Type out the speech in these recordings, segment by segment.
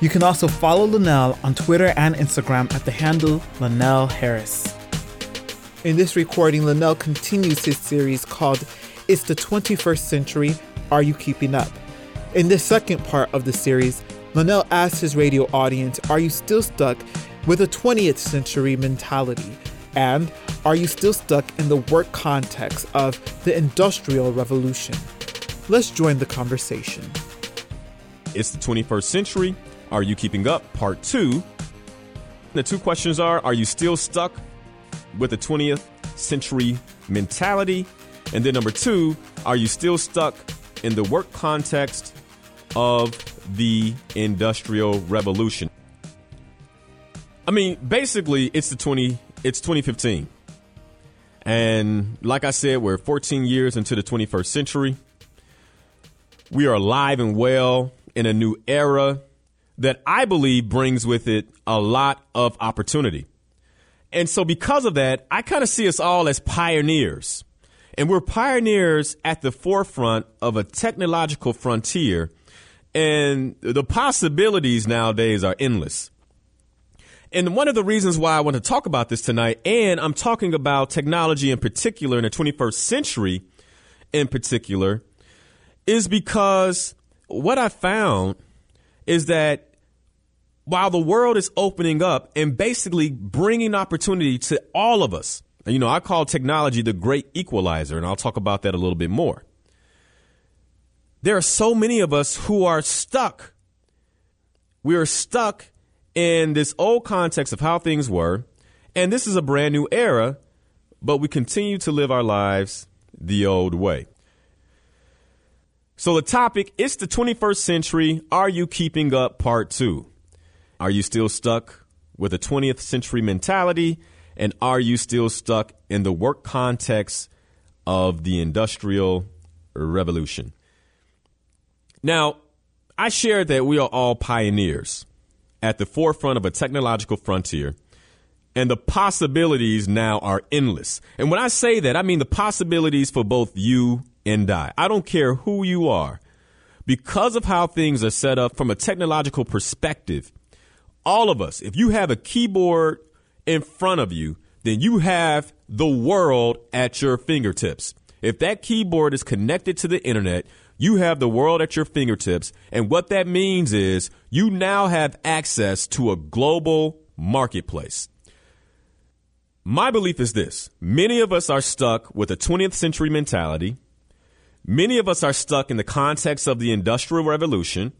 You can also follow Linnell on Twitter and Instagram at the handle Linnell Harris. In this recording, Linnell continues his series called It's the 21st Century Are You Keeping Up? In this second part of the series, Linnell asks his radio audience Are you still stuck with a 20th century mentality? And are you still stuck in the work context of the Industrial Revolution? Let's join the conversation. It's the 21st century. Are you keeping up? Part two. The two questions are Are you still stuck with the 20th century mentality? And then number two, are you still stuck in the work context of the Industrial Revolution? I mean, basically, it's the 20, it's 2015. And like I said, we're 14 years into the 21st century. We are alive and well in a new era that I believe brings with it a lot of opportunity. And so, because of that, I kind of see us all as pioneers. And we're pioneers at the forefront of a technological frontier. And the possibilities nowadays are endless. And one of the reasons why I want to talk about this tonight, and I'm talking about technology in particular in the 21st century in particular, is because what I found is that while the world is opening up and basically bringing opportunity to all of us, you know, I call technology the great equalizer, and I'll talk about that a little bit more. There are so many of us who are stuck. We are stuck in this old context of how things were, and this is a brand new era, but we continue to live our lives the old way. So the topic, is the 21st century. Are you keeping up? Part two. Are you still stuck with a 20th century mentality? And are you still stuck in the work context of the Industrial Revolution? Now, I share that we are all pioneers at the forefront of a technological frontier, and the possibilities now are endless. And when I say that, I mean the possibilities for both you and I. I don't care who you are. Because of how things are set up from a technological perspective, all of us, if you have a keyboard in front of you, then you have the world at your fingertips. If that keyboard is connected to the internet, you have the world at your fingertips. And what that means is you now have access to a global marketplace. My belief is this many of us are stuck with a 20th century mentality. Many of us are stuck in the context of the Industrial Revolution.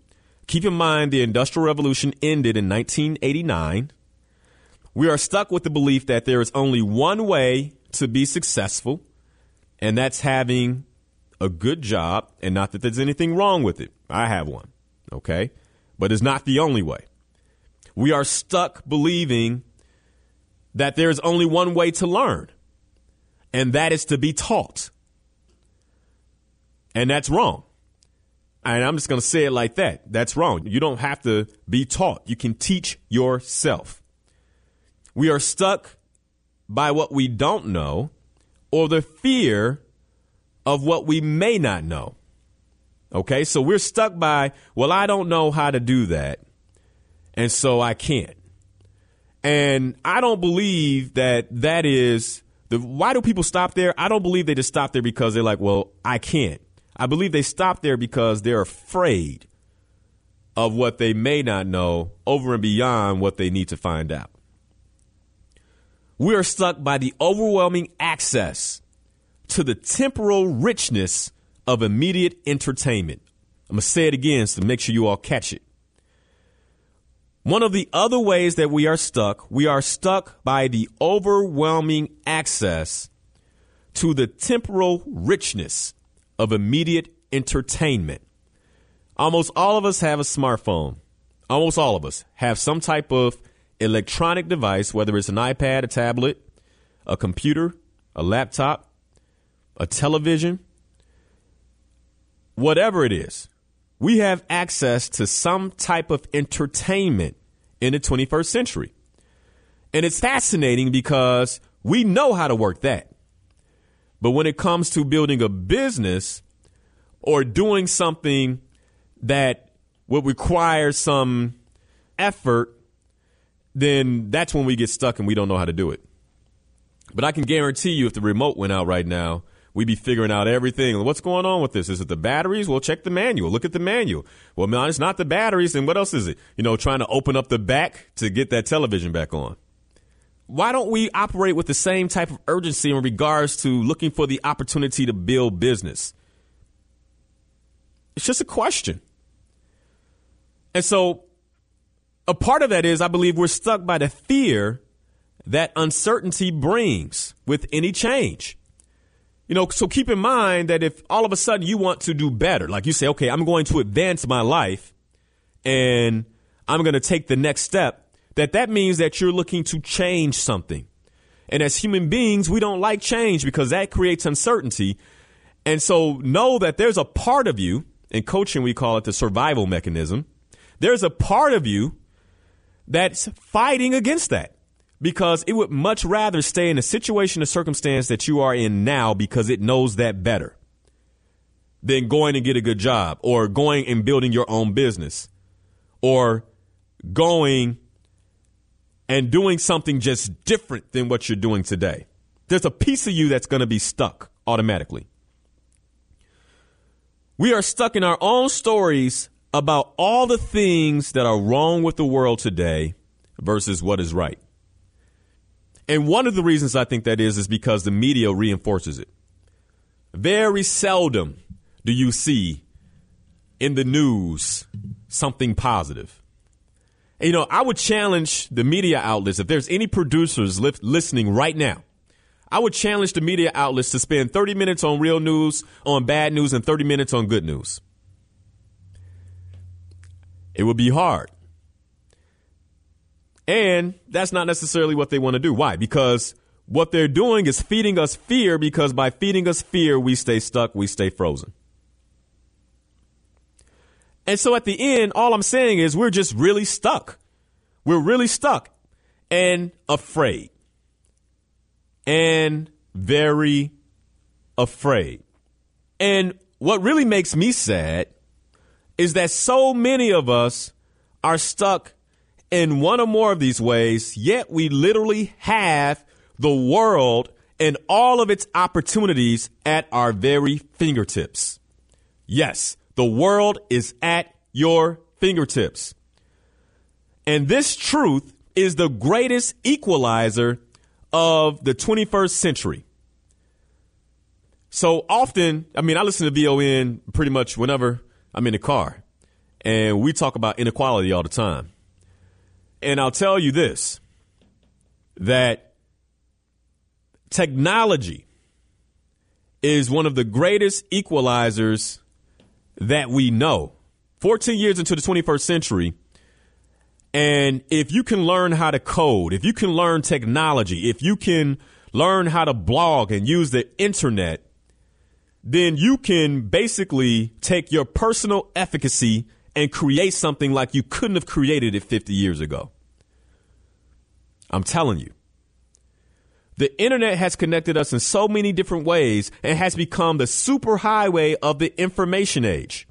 Keep in mind, the Industrial Revolution ended in 1989. We are stuck with the belief that there is only one way to be successful, and that's having a good job, and not that there's anything wrong with it. I have one, okay? But it's not the only way. We are stuck believing that there's only one way to learn, and that is to be taught. And that's wrong. And I'm just going to say it like that. That's wrong. You don't have to be taught. You can teach yourself. We are stuck by what we don't know or the fear of what we may not know. Okay, so we're stuck by, well, I don't know how to do that, and so I can't. And I don't believe that that is the. Why do people stop there? I don't believe they just stop there because they're like, well, I can't. I believe they stop there because they're afraid of what they may not know over and beyond what they need to find out. We are stuck by the overwhelming access to the temporal richness of immediate entertainment. I'm going to say it again so make sure you all catch it. One of the other ways that we are stuck, we are stuck by the overwhelming access to the temporal richness of immediate entertainment. Almost all of us have a smartphone. Almost all of us have some type of electronic device, whether it's an iPad, a tablet, a computer, a laptop, a television, whatever it is, we have access to some type of entertainment in the 21st century. And it's fascinating because we know how to work that. But when it comes to building a business or doing something that would require some effort, then that's when we get stuck and we don't know how to do it. But I can guarantee you if the remote went out right now, we'd be figuring out everything. What's going on with this? Is it the batteries? Well, check the manual. Look at the manual. Well, man, it's not the batteries. And what else is it? You know, trying to open up the back to get that television back on. Why don't we operate with the same type of urgency in regards to looking for the opportunity to build business? It's just a question. And so a part of that is I believe we're stuck by the fear that uncertainty brings with any change. You know, so keep in mind that if all of a sudden you want to do better, like you say, okay, I'm going to advance my life and I'm going to take the next step, that that means that you're looking to change something. And as human beings, we don't like change because that creates uncertainty. And so know that there's a part of you, in coaching we call it the survival mechanism. There's a part of you that's fighting against that because it would much rather stay in a situation or circumstance that you are in now because it knows that better than going and get a good job or going and building your own business or going and doing something just different than what you're doing today. There's a piece of you that's going to be stuck automatically. We are stuck in our own stories about all the things that are wrong with the world today versus what is right. And one of the reasons I think that is is because the media reinforces it. Very seldom do you see in the news something positive. You know, I would challenge the media outlets, if there's any producers li- listening right now, I would challenge the media outlets to spend 30 minutes on real news, on bad news, and 30 minutes on good news. It would be hard. And that's not necessarily what they want to do. Why? Because what they're doing is feeding us fear because by feeding us fear, we stay stuck, we stay frozen. And so at the end, all I'm saying is we're just really stuck. We're really stuck and afraid. And very afraid. And what really makes me sad is that so many of us are stuck in one or more of these ways, yet we literally have the world and all of its opportunities at our very fingertips. Yes, the world is at your fingertips. And this truth is the greatest equalizer of the 21st century. So often, I mean, I listen to VON pretty much whenever I'm in the car, and we talk about inequality all the time. And I'll tell you this that technology is one of the greatest equalizers that we know. 14 years into the 21st century, and if you can learn how to code, if you can learn technology, if you can learn how to blog and use the internet, then you can basically take your personal efficacy and create something like you couldn't have created it 50 years ago. I'm telling you. The internet has connected us in so many different ways and has become the superhighway of the information age.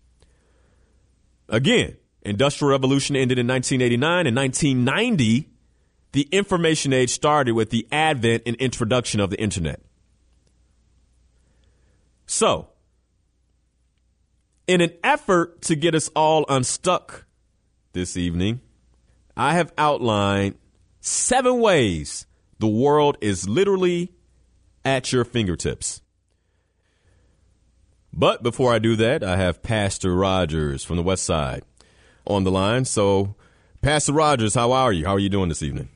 Again, industrial revolution ended in 1989 and 1990 the information age started with the advent and introduction of the internet. So, in an effort to get us all unstuck this evening, I have outlined seven ways the world is literally at your fingertips. But before I do that, I have Pastor Rogers from the West Side on the line. So, Pastor Rogers, how are you? How are you doing this evening?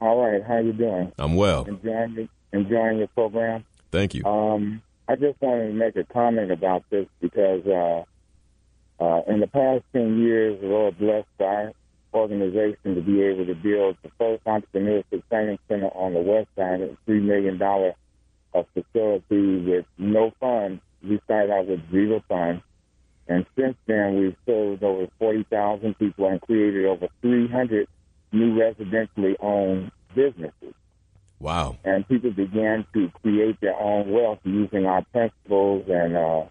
All right. How are you doing? I'm well. Enjoying enjoying your program. Thank you. Um, I just wanted to make a comment about this because uh, uh, in the past 10 years, the Lord blessed our organization to be able to build the first entrepreneurship training center on the west side, a $3 million uh, facility with no funds. We started out with zero funds. And since then, we've served over 40,000 people and created over 300 new residentially owned businesses. Wow. And people began to create their own wealth using our principles. And uh,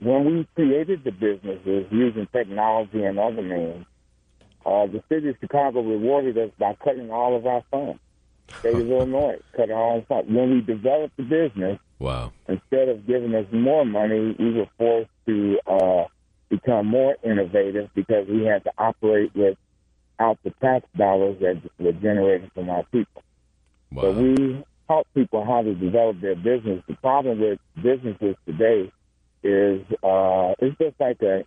when we created the businesses using technology and other means, uh, the city of Chicago rewarded us by cutting all of our funds. State of Illinois cut our own funds. When we developed the business, Wow. instead of giving us more money, we were forced to uh, become more innovative because we had to operate without the tax dollars that were generated from our people. Wow. So we taught people how to develop their business. The problem with businesses today is uh, it's just like a,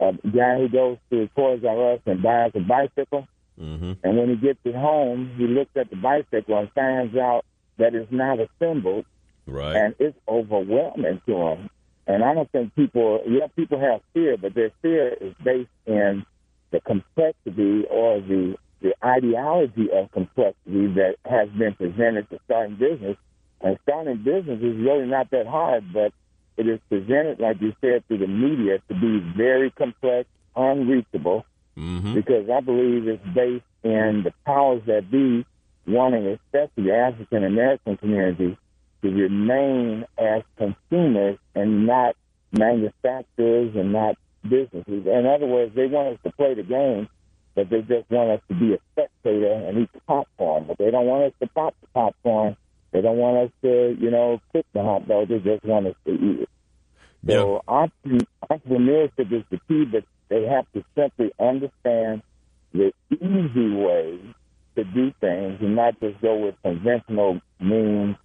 a guy who goes to Toys R Us and buys a bicycle, hmm and when he gets it home, he looks at the bicycle and finds out that it's not assembled, Right. and it's overwhelming to him. And I don't think people, yeah, people have fear, but their fear is based in the complexity or the the ideology of complexity that has been presented to starting business. And starting business is really not that hard, but it is presented, like you said, through the media to be very complex, unreachable, hmm because I believe it's based in the powers that be wanting, especially the African American community, to remain as consumers and not manufacturers and not businesses. In other words, they want us to play the game, but they just want us to be a spectator and eat popcorn. But they don't want us to pop the popcorn. They don't want us to, you know, cook the hot dog. They just want us to eat it. So entre- entrepreneurship is the key, but they have to simply understand the easy way to do things and not just go with conventional means,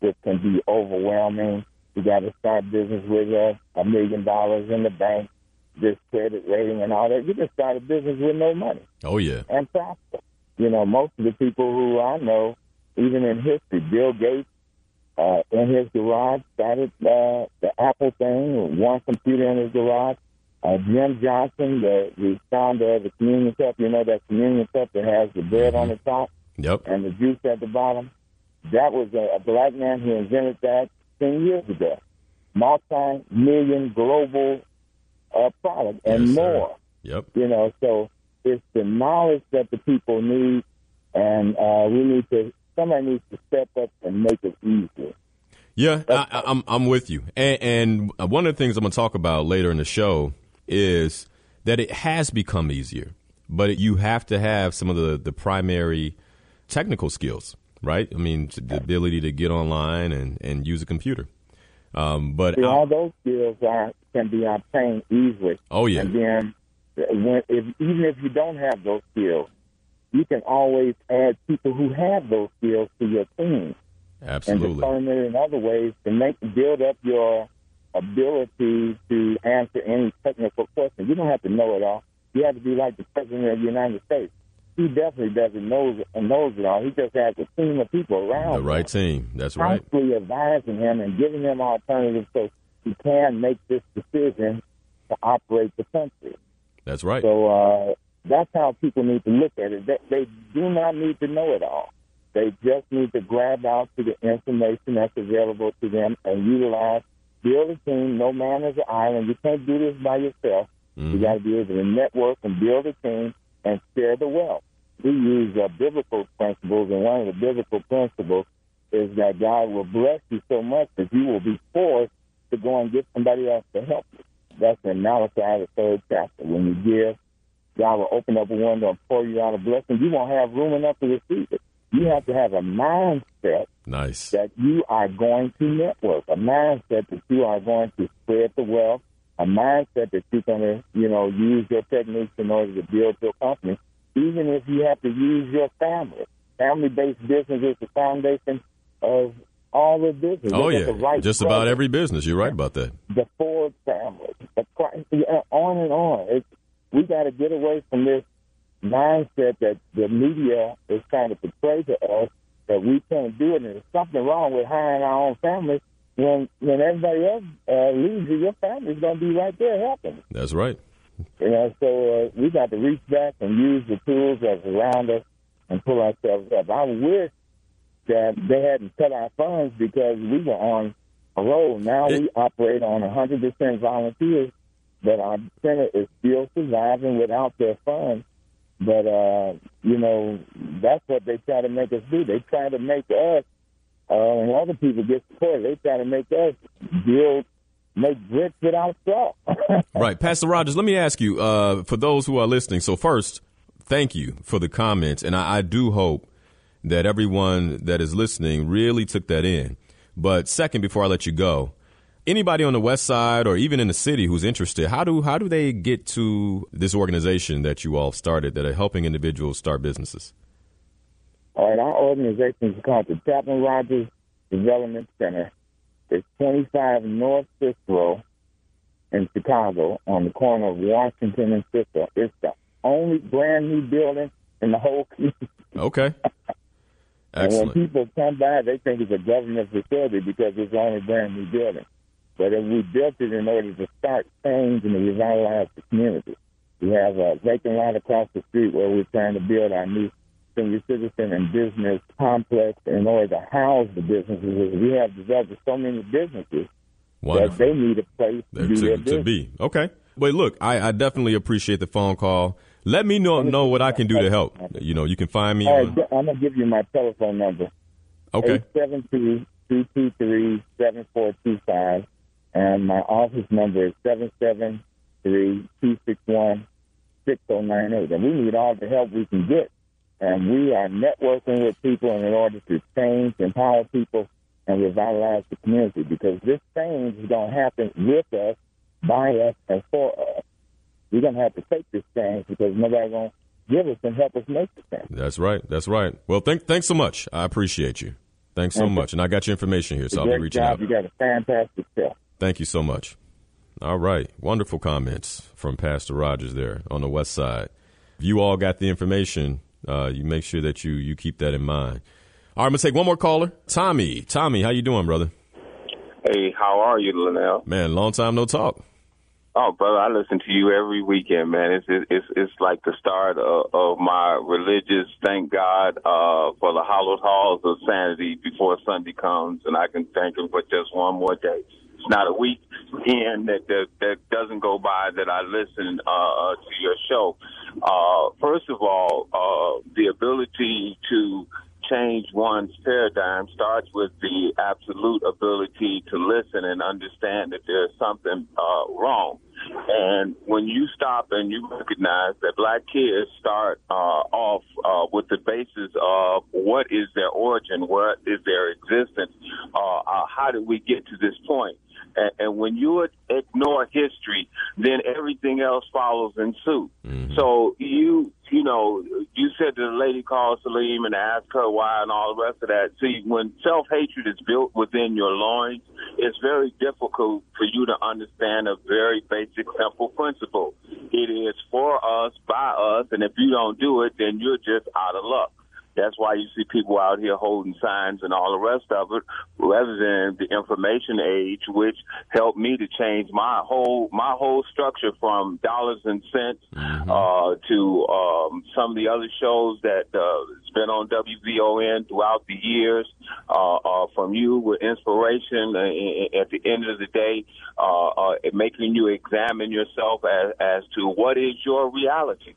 which can be overwhelming. You got to start business with a, a million dollars in the bank, this credit rating and all that. You can start a business with no money Oh yeah. and prosper. You know, most of the people who I know, even in history, Bill Gates, uh, in his garage, started uh, the Apple thing, one computer in his garage. Uh, Jim Johnson, the, the founder of the Communion Cup, you know that Communion Cup that has the bread on the top Yep. and the juice at the bottom. That was a, a black man who invented that 10 years ago. Multi-million global uh, product and Yes, sir. more Yep. you know so it's the knowledge that the people need and uh we need to somebody needs to step up and make it easier Yeah, I, I- I'm I'm with you. And, and one of the things I'm going to talk about later in the show is that it has become easier, but you have to have some of the the primary technical skills, right? I mean, the ability to get online and and use a computer. Um, but See, all those skills are can be obtained easily oh yeah, and then when if even if you don't have those skills you can always add people who have those skills to your team and absolutely. deploy it in other ways to make build up your ability to answer any technical question. You don't have to know it all. You have to be like the president of the United States. He definitely doesn't know knows it all. He just has a team of people around The him, right team. That's right. constantly advising him and giving him alternatives so he can make this decision to operate the country. That's right. So uh, that's how people need to look at it. They, they do not need to know it all. They just need to grab out to the information that's available to them and utilize, build a team. No man is an island. You can't do this by yourself. You Mhm. got to be able to network and build a team and share the wealth. We use uh, biblical principles, and one of the biblical principles is that God will bless you so much that you will be forced to go and get somebody else to help you. That's in Malachi, the third chapter. When you give, God will open up a window and pour you out a blessing. You won't have room enough to receive it. You have to have a mindset Nice. that you are going to network, a mindset that you are going to spread the wealth, a mindset that you're going to, you know, use your techniques in order to build your company, even if you have to use your family. Family-based business is the foundation of all the business. Oh yeah. the Wright Just about every business. You're right about that. The Ford family, the on and on. It's, we got to get away from this mindset that the media is trying to portray to us that we can't do it, and there's something wrong with hiring our own family. When when everybody else uh, leaves you, your family's going to be right there helping. That's right. You know, so uh, we got to reach back and use the tools that's around us and pull ourselves up. I wish that they hadn't cut our funds because we were on a roll. Now we operate on 100% volunteers, but our center is still surviving without their funds. But, uh, you know, that's what they try to make us do. They try to make us, uh, and other people get support, they try to make us build make bricks without straw. right. Pastor Rogers, let me ask you, uh, for those who are listening, so first, thank you for the comments. And I, I, do hope that everyone that is listening really took that in. But second, before I let you go, anybody on the west side or even in the city who's interested, how do how do they get to this organization that you all started that are helping individuals start businesses? All right, our organization is called the Chapman Rogers Development Center. It's 25 North Cicero in Chicago on the corner of Washington and Cicero. It's the only brand new building in the whole community. Okay. and when people come by, they think it's a government facility because it's only brand new building. But if we built it in order to start change and to revitalize the community. We have a vacant lot across the street where we're trying to build our new senior citizen and business complex in order to house the businesses. We have developed so many businesses Wonderful. that they need a place to, to, to be. Okay. But look, I, I, definitely appreciate the phone call. Let me know know what I can do to help. You know, you can find me. Right. I'm gonna give you my telephone number. Okay. Eight seven two two two three seven four two five, and my office number is seven seven three two six one six zero nine eight. And we need all the help we can get and we are networking with people in order to change, empower people, and revitalize the community because this change is going to happen with us, by us, and for us. We're going to have to take this change because nobody's going to give us and help us make the change. That's right. That's right. Well, thank, thanks so much. I appreciate you. Thanks so much. And I got your information here, so I'll be reaching job. out. You got a fantastic show. Thank you so much. All right. Wonderful comments from Pastor Rogers there on the west side. If you all got the information, uh, you make sure that you you keep that in mind. All right, I'm gonna take one more caller. Tommy, Tommy, how you doing, brother? Hey, how are you, Linnell? Man, long time no talk. Oh, brother, I listen to you every weekend, man. It's it's it's like the start of, of my religious. Thank God uh, for the hallowed halls of sanity before Sunday comes, and I can thank Him for just one more day. It's not a week in that that, that doesn't go by that I listen uh, to your show. Uh, first of all, uh, the ability to change one's paradigm starts with the absolute ability to listen and understand that there's something uh, wrong. And when you stop and you recognize that black kids start uh, off uh, with the basis of what is their origin, what is their existence, uh, uh how did we get to this point? And, and when you ignore history, then everything else follows in suit. Mm-hmm. So you, you know, you said the lady called Salim and asked her why and all the rest of that. See, when self hatred is built within your loins, it's very difficult for you to understand a very basic, simple principle. It is for us, by us, and if you don't do it, then you're just out of luck. That's why you see people out here holding signs and all the rest of it, rather than the information age, which helped me to change my whole my whole structure from dollars and cents mm-hmm. uh, to um, some of the other shows that uh, has been on WVON throughout the years. Uh, uh, from you with inspiration uh, at the end of the day, uh, uh, making you examine yourself as, as to what is your reality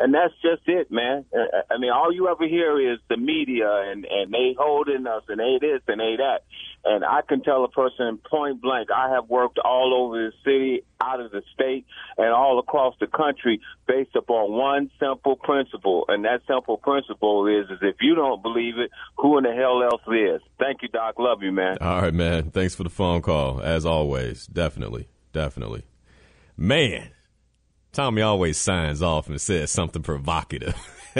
and that's just it, man. Uh, uh, I mean, all you ever hear is the media and and they holding us and they this and they that. And I can tell a person point blank, I have worked all over the city, out of the state, and all across the country based upon one simple principle. And that simple principle is, is if you don't believe it, who in the hell else is? Thank you, Doc. Love you, man. All right, man. Thanks for the phone call. As always. Definitely. Definitely. Man. Tommy always signs off and says something provocative.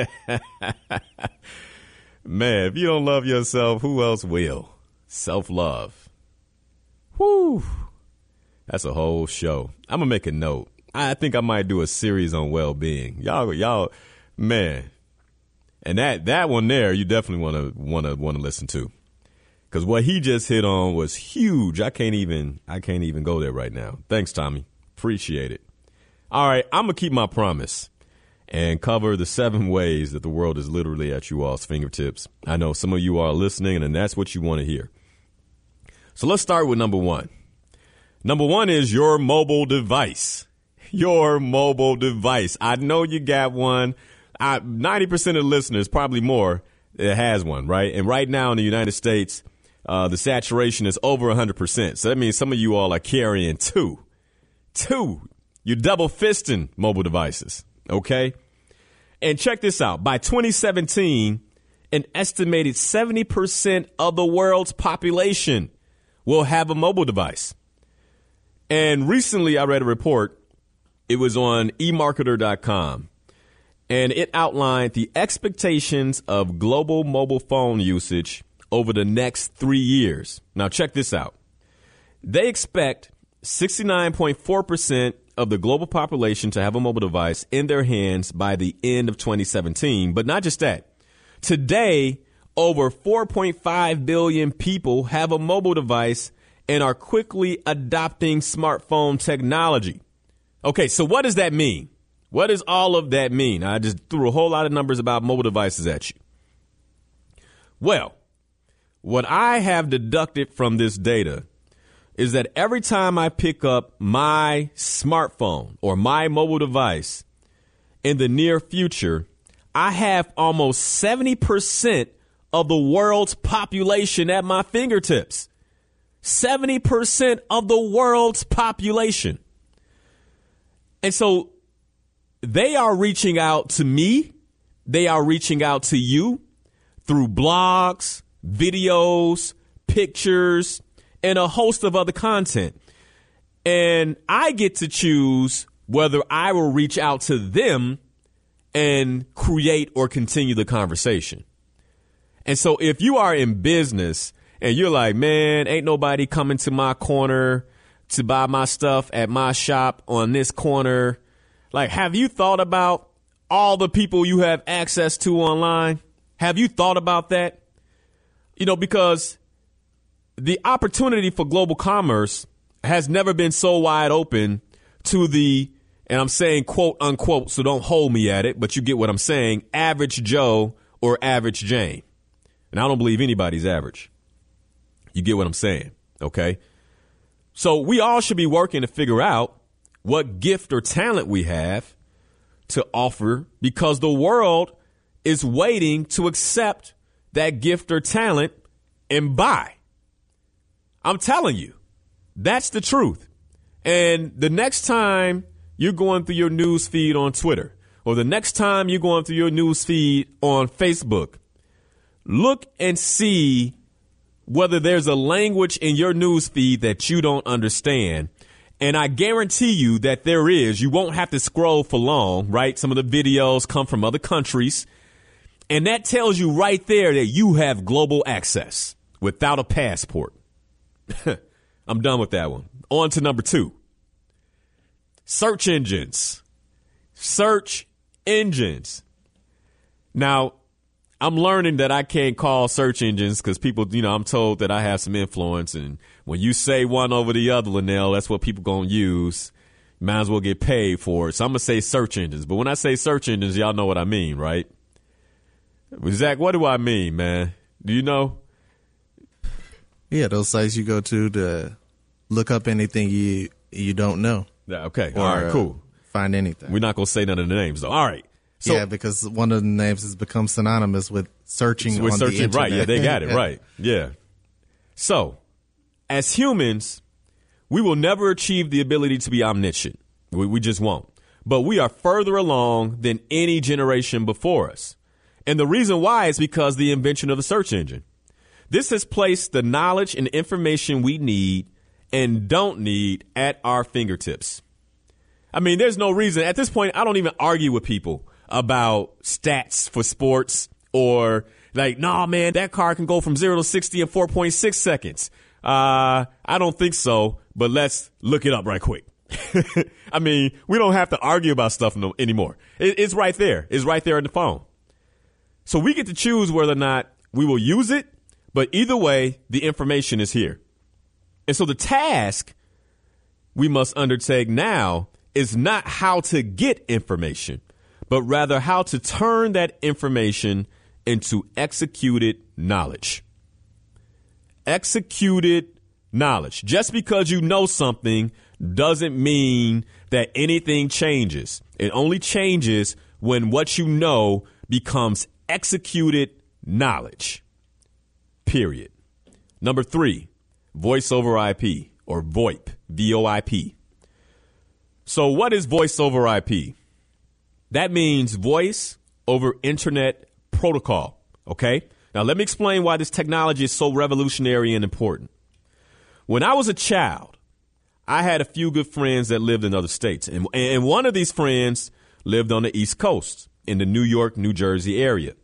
Man, if you don't love yourself, who else will? Self love. Whoo. That's a whole show. I'm gonna make a note. I think I might do a series on well being. Y'all y'all man. And that that one there you definitely wanna wanna wanna listen to. Cause what he just hit on was huge. I can't even I can't even go there right now. Thanks, Tommy. Appreciate it. All right, I'm going to keep my promise and cover the seven ways that the world is literally at you all's fingertips. I know some of you are listening, and that's what you want to hear. So let's start with number one. Number one is your mobile device. Your mobile device. I know you got one. I, 90% of listeners, probably more, it has one, right? And right now in the United States, uh, the saturation is over 100%. So that means some of you all are carrying two. Two. You're double fisting mobile devices, okay? And check this out. By 2017, an estimated 70% of the world's population will have a mobile device. And recently I read a report. It was on emarketer.com and it outlined the expectations of global mobile phone usage over the next three years. Now, check this out. They expect 69.4% of the global population to have a mobile device in their hands by the end of 2017. But not just that. Today, over 4.5 billion people have a mobile device and are quickly adopting smartphone technology. Okay, so what does that mean? What does all of that mean? I just threw a whole lot of numbers about mobile devices at you. Well, what I have deducted from this data is that every time I pick up my smartphone or my mobile device in the near future, I have almost 70% of the world's population at my fingertips. 70% of the world's population. And so they are reaching out to me. They are reaching out to you through blogs, videos, pictures, and a host of other content. And I get to choose whether I will reach out to them and create or continue the conversation. And so if you are in business and you're like, man, ain't nobody coming to my corner to buy my stuff at my shop on this corner like, have you thought about all the people you have access to online? Have you thought about that? You know, because the opportunity for global commerce has never been so wide open to the, and I'm saying quote unquote, so don't hold me at it, but you get what I'm saying, average Joe or average Jane. And I don't believe anybody's average. You get what I'm saying, okay? So we all should be working to figure out what gift or talent we have to offer because the world is waiting to accept that gift or talent and buy. I'm telling you, that's the truth. And the next time you're going through your news feed on Twitter, or the next time you're going through your news feed on Facebook, look and see whether there's a language in your news feed that you don't understand and I guarantee you that there is. You won't have to scroll for long, right? Some of the videos come from other countries. And that tells you right there that you have global access without a passport. I'm done with that one. On to number two search engines. Search engines. Now, I'm learning that I can't call search engines because people, you know, I'm told that I have some influence. And when you say one over the other, Linnell, that's what people going to use. might as well get paid for it. So I'm going to say search engines. But when I say search engines, y'all know what I mean, right? Zach, what do I mean, man? Do you know? Yeah, those sites you go to to look up anything you you don't know. Yeah, okay. Or, All right, cool. Uh, find anything. We're not going to say none of the names, though. All right. So, yeah, because one of the names has become synonymous with searching with on searching, right? Yeah, they got it right. Yeah. So, as humans, we will never achieve the ability to be omniscient. We, we just won't. But we are further along than any generation before us. And the reason why is because the invention of the search engine. This has placed the knowledge and information we need and don't need at our fingertips. I mean, there's no reason at this point. I don't even argue with people about stats for sports or like, nah, man, that car can go from zero to 60 in 4.6 seconds. Uh, I don't think so, but let's look it up right quick. I mean, we don't have to argue about stuff no, anymore. It, it's right there. It's right there in the phone. So we get to choose whether or not we will use it, but either way, the information is here. And so the task we must undertake now is not how to get information, but rather how to turn that information into executed knowledge. Executed knowledge. Just because you know something doesn't mean that anything changes. It only changes when what you know becomes executed knowledge. Period. Number three, voice over IP or VoIP, V O I P. So, what is voice over IP? That means voice over internet protocol. Okay? Now, let me explain why this technology is so revolutionary and important. When I was a child, I had a few good friends that lived in other states. And, and one of these friends lived on the East Coast in the New York, New Jersey area.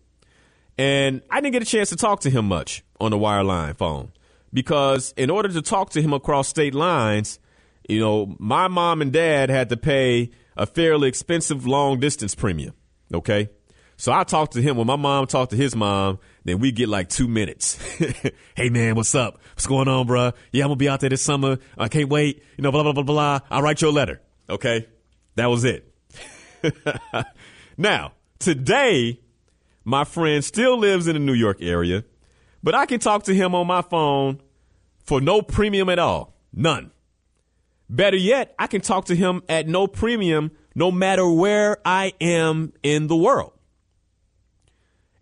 And I didn't get a chance to talk to him much on the wireline phone because in order to talk to him across state lines, you know, my mom and dad had to pay a fairly expensive long distance premium. Okay. So I talked to him when my mom talked to his mom, then we get like two minutes. hey man, what's up? What's going on, bruh? Yeah, I'm gonna be out there this summer. I can't wait. You know, blah, blah, blah, blah. I'll write you a letter. Okay. That was it. now, today, my friend still lives in the New York area, but I can talk to him on my phone for no premium at all. None. Better yet, I can talk to him at no premium no matter where I am in the world.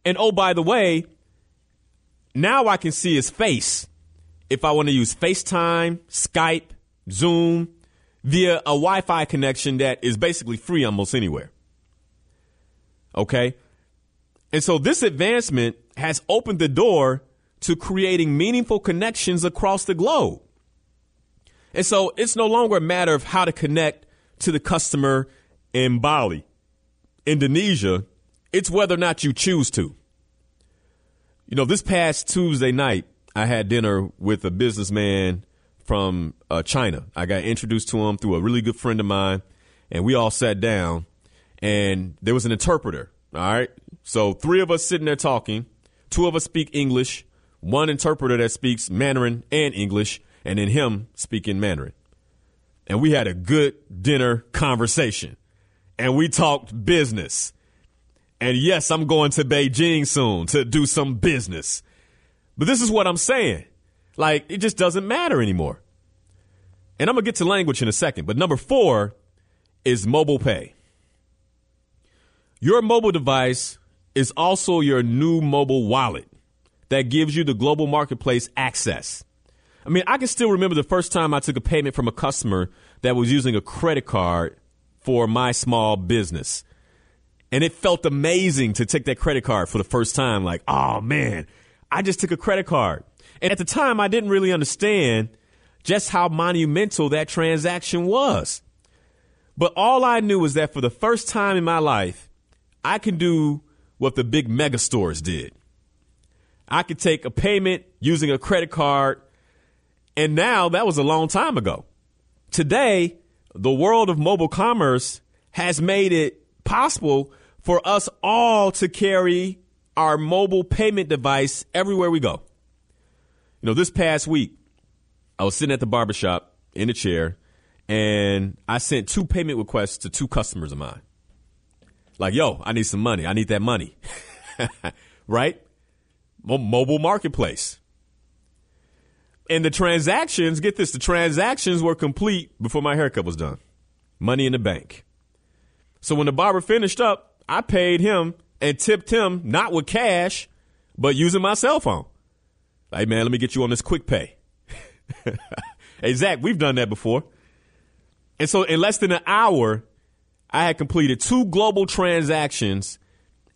And oh, by the way, now I can see his face if I want to use FaceTime, Skype, Zoom via a Wi Fi connection that is basically free almost anywhere. Okay? And so this advancement has opened the door to creating meaningful connections across the globe. And so it's no longer a matter of how to connect to the customer in Bali, Indonesia. It's whether or not you choose to. You know, this past Tuesday night, I had dinner with a businessman from uh, China. I got introduced to him through a really good friend of mine, and we all sat down, and there was an interpreter. All right. So three of us sitting there talking. Two of us speak English, one interpreter that speaks Mandarin and English, and then him speaking Mandarin. And we had a good dinner conversation and we talked business. And yes, I'm going to Beijing soon to do some business. But this is what I'm saying. Like, it just doesn't matter anymore. And I'm going to get to language in a second. But number four is mobile pay. Your mobile device is also your new mobile wallet that gives you the global marketplace access. I mean, I can still remember the first time I took a payment from a customer that was using a credit card for my small business. And it felt amazing to take that credit card for the first time. Like, oh man, I just took a credit card. And at the time, I didn't really understand just how monumental that transaction was. But all I knew was that for the first time in my life, I can do what the big mega stores did. I could take a payment using a credit card and now that was a long time ago. Today, the world of mobile commerce has made it possible for us all to carry our mobile payment device everywhere we go. You know, this past week, I was sitting at the barbershop in a chair and I sent two payment requests to two customers of mine. Like, yo, I need some money. I need that money. right? mobile marketplace. And the transactions, get this, the transactions were complete before my haircut was done. Money in the bank. So when the barber finished up, I paid him and tipped him not with cash, but using my cell phone. Hey man, let me get you on this quick pay. hey Zach, we've done that before. And so in less than an hour, I had completed two global transactions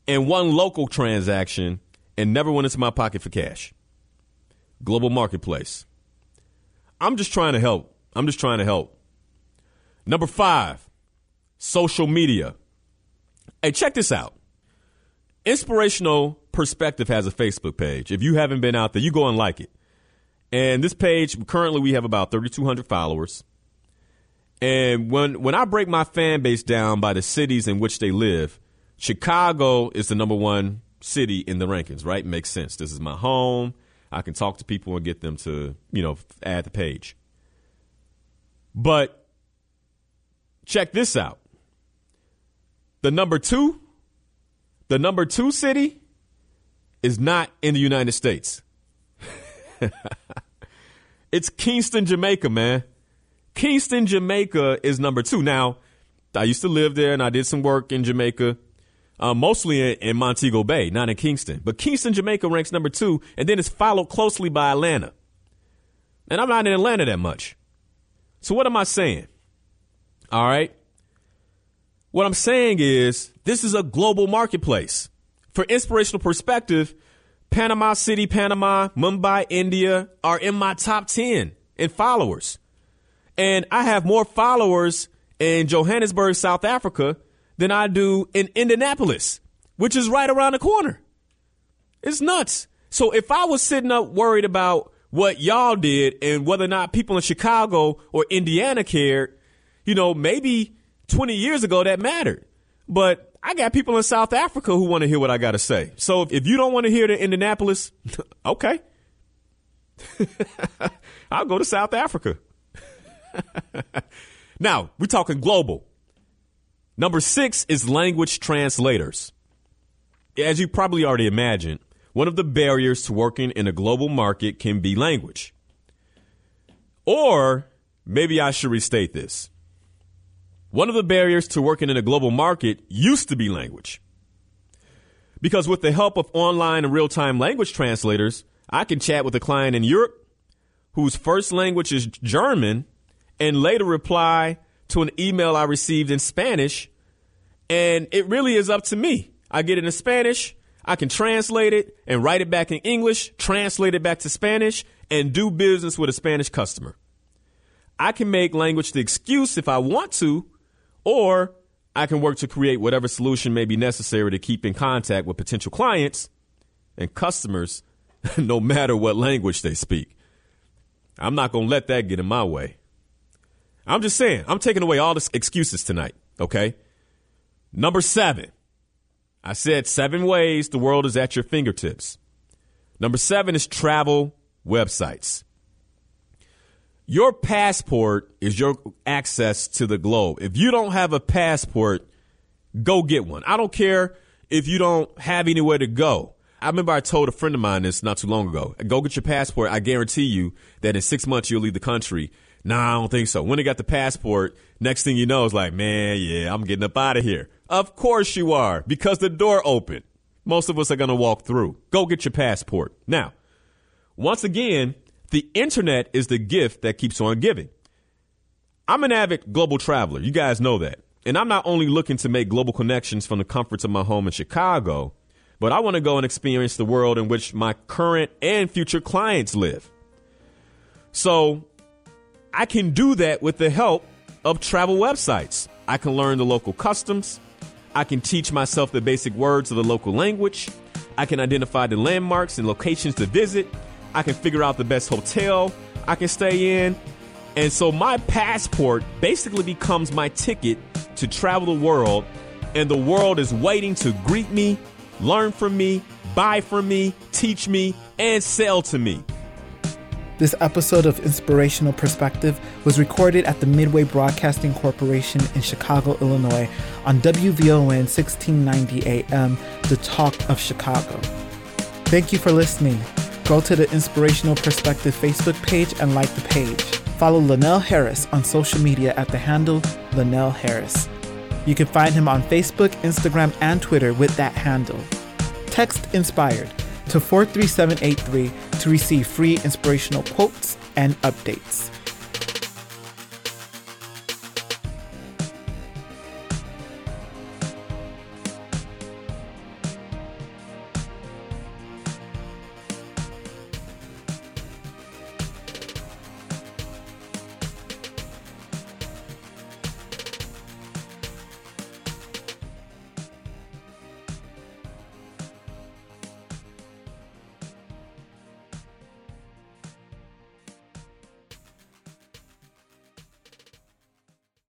and one local transaction and never went into my pocket for cash global marketplace. I'm just trying to help. I'm just trying to help. Number five, social media. Hey, check this out. Inspirational Perspective has a Facebook page. If you haven't been out there, you go and like it. And this page, currently we have about 3,200 followers. And when, when I break my fan base down by the cities in which they live, Chicago is the number one city in the rankings, right? Makes sense. This is my home. I can talk to people and get them to, you know, add the page. But check this out. The number two, the number two city is not in the United States. it's Kingston, Jamaica, man. Kingston, Jamaica is number two. Now, I used to live there and I did some work in Jamaica, uh, mostly in, in Montego Bay, not in Kingston. But Kingston, Jamaica ranks number two, and then it's followed closely by Atlanta. And I'm not in Atlanta that much. So what am I saying? All right. What I'm saying is this is a global marketplace. For inspirational perspective, Panama City, Panama, Mumbai, India are in my top 10 in followers. And I have more followers in Johannesburg, South Africa than I do in Indianapolis, which is right around the corner. It's nuts. So if I was sitting up worried about what y'all did and whether or not people in Chicago or Indiana cared, you know, maybe 20 years ago that mattered. But I got people in South Africa who want to hear what I got to say. So if you don't want to hear the Indianapolis, okay. I'll go to South Africa. now, we're talking global. Number six is language translators. As you probably already imagined, one of the barriers to working in a global market can be language. Or maybe I should restate this. One of the barriers to working in a global market used to be language. Because with the help of online and real time language translators, I can chat with a client in Europe whose first language is German and later reply to an email I received in Spanish. And it really is up to me. I get it in Spanish, I can translate it and write it back in English, translate it back to Spanish, and do business with a Spanish customer. I can make language the excuse if I want to, or I can work to create whatever solution may be necessary to keep in contact with potential clients and customers, no matter what language they speak. I'm not going to let that get in my way. I'm just saying, I'm taking away all the excuses tonight, okay? Number seven, I said seven ways the world is at your fingertips. Number seven is travel websites. Your passport is your access to the globe. If you don't have a passport, go get one. I don't care if you don't have anywhere to go. I remember I told a friend of mine this not too long ago. Go get your passport. I guarantee you that in six months you'll leave the country. Nah, I don't think so. When they got the passport, next thing you know is like, man, yeah, I'm getting up out of here. Of course you are, because the door opened. Most of us are going to walk through. Go get your passport. Now, once again, the internet is the gift that keeps on giving. I'm an avid global traveler. You guys know that. And I'm not only looking to make global connections from the comforts of my home in Chicago, but I want to go and experience the world in which my current and future clients live. So I can do that with the help of travel websites. I can learn the local customs. I can teach myself the basic words of the local language. I can identify the landmarks and locations to visit. I can figure out the best hotel I can stay in. And so my passport basically becomes my ticket to travel the world. And the world is waiting to greet me, learn from me, buy from me, teach me, and sell to me. This episode of Inspirational Perspective was recorded at the Midway Broadcasting Corporation in Chicago, Illinois on WVON 1690 AM, The Talk of Chicago. Thank you for listening. Go to the Inspirational Perspective Facebook page and like the page. Follow Linnell Harris on social media at the handle Linnell Harris. You can find him on Facebook, Instagram, and Twitter with that handle. Text Inspired to 43783 to receive free inspirational quotes and updates.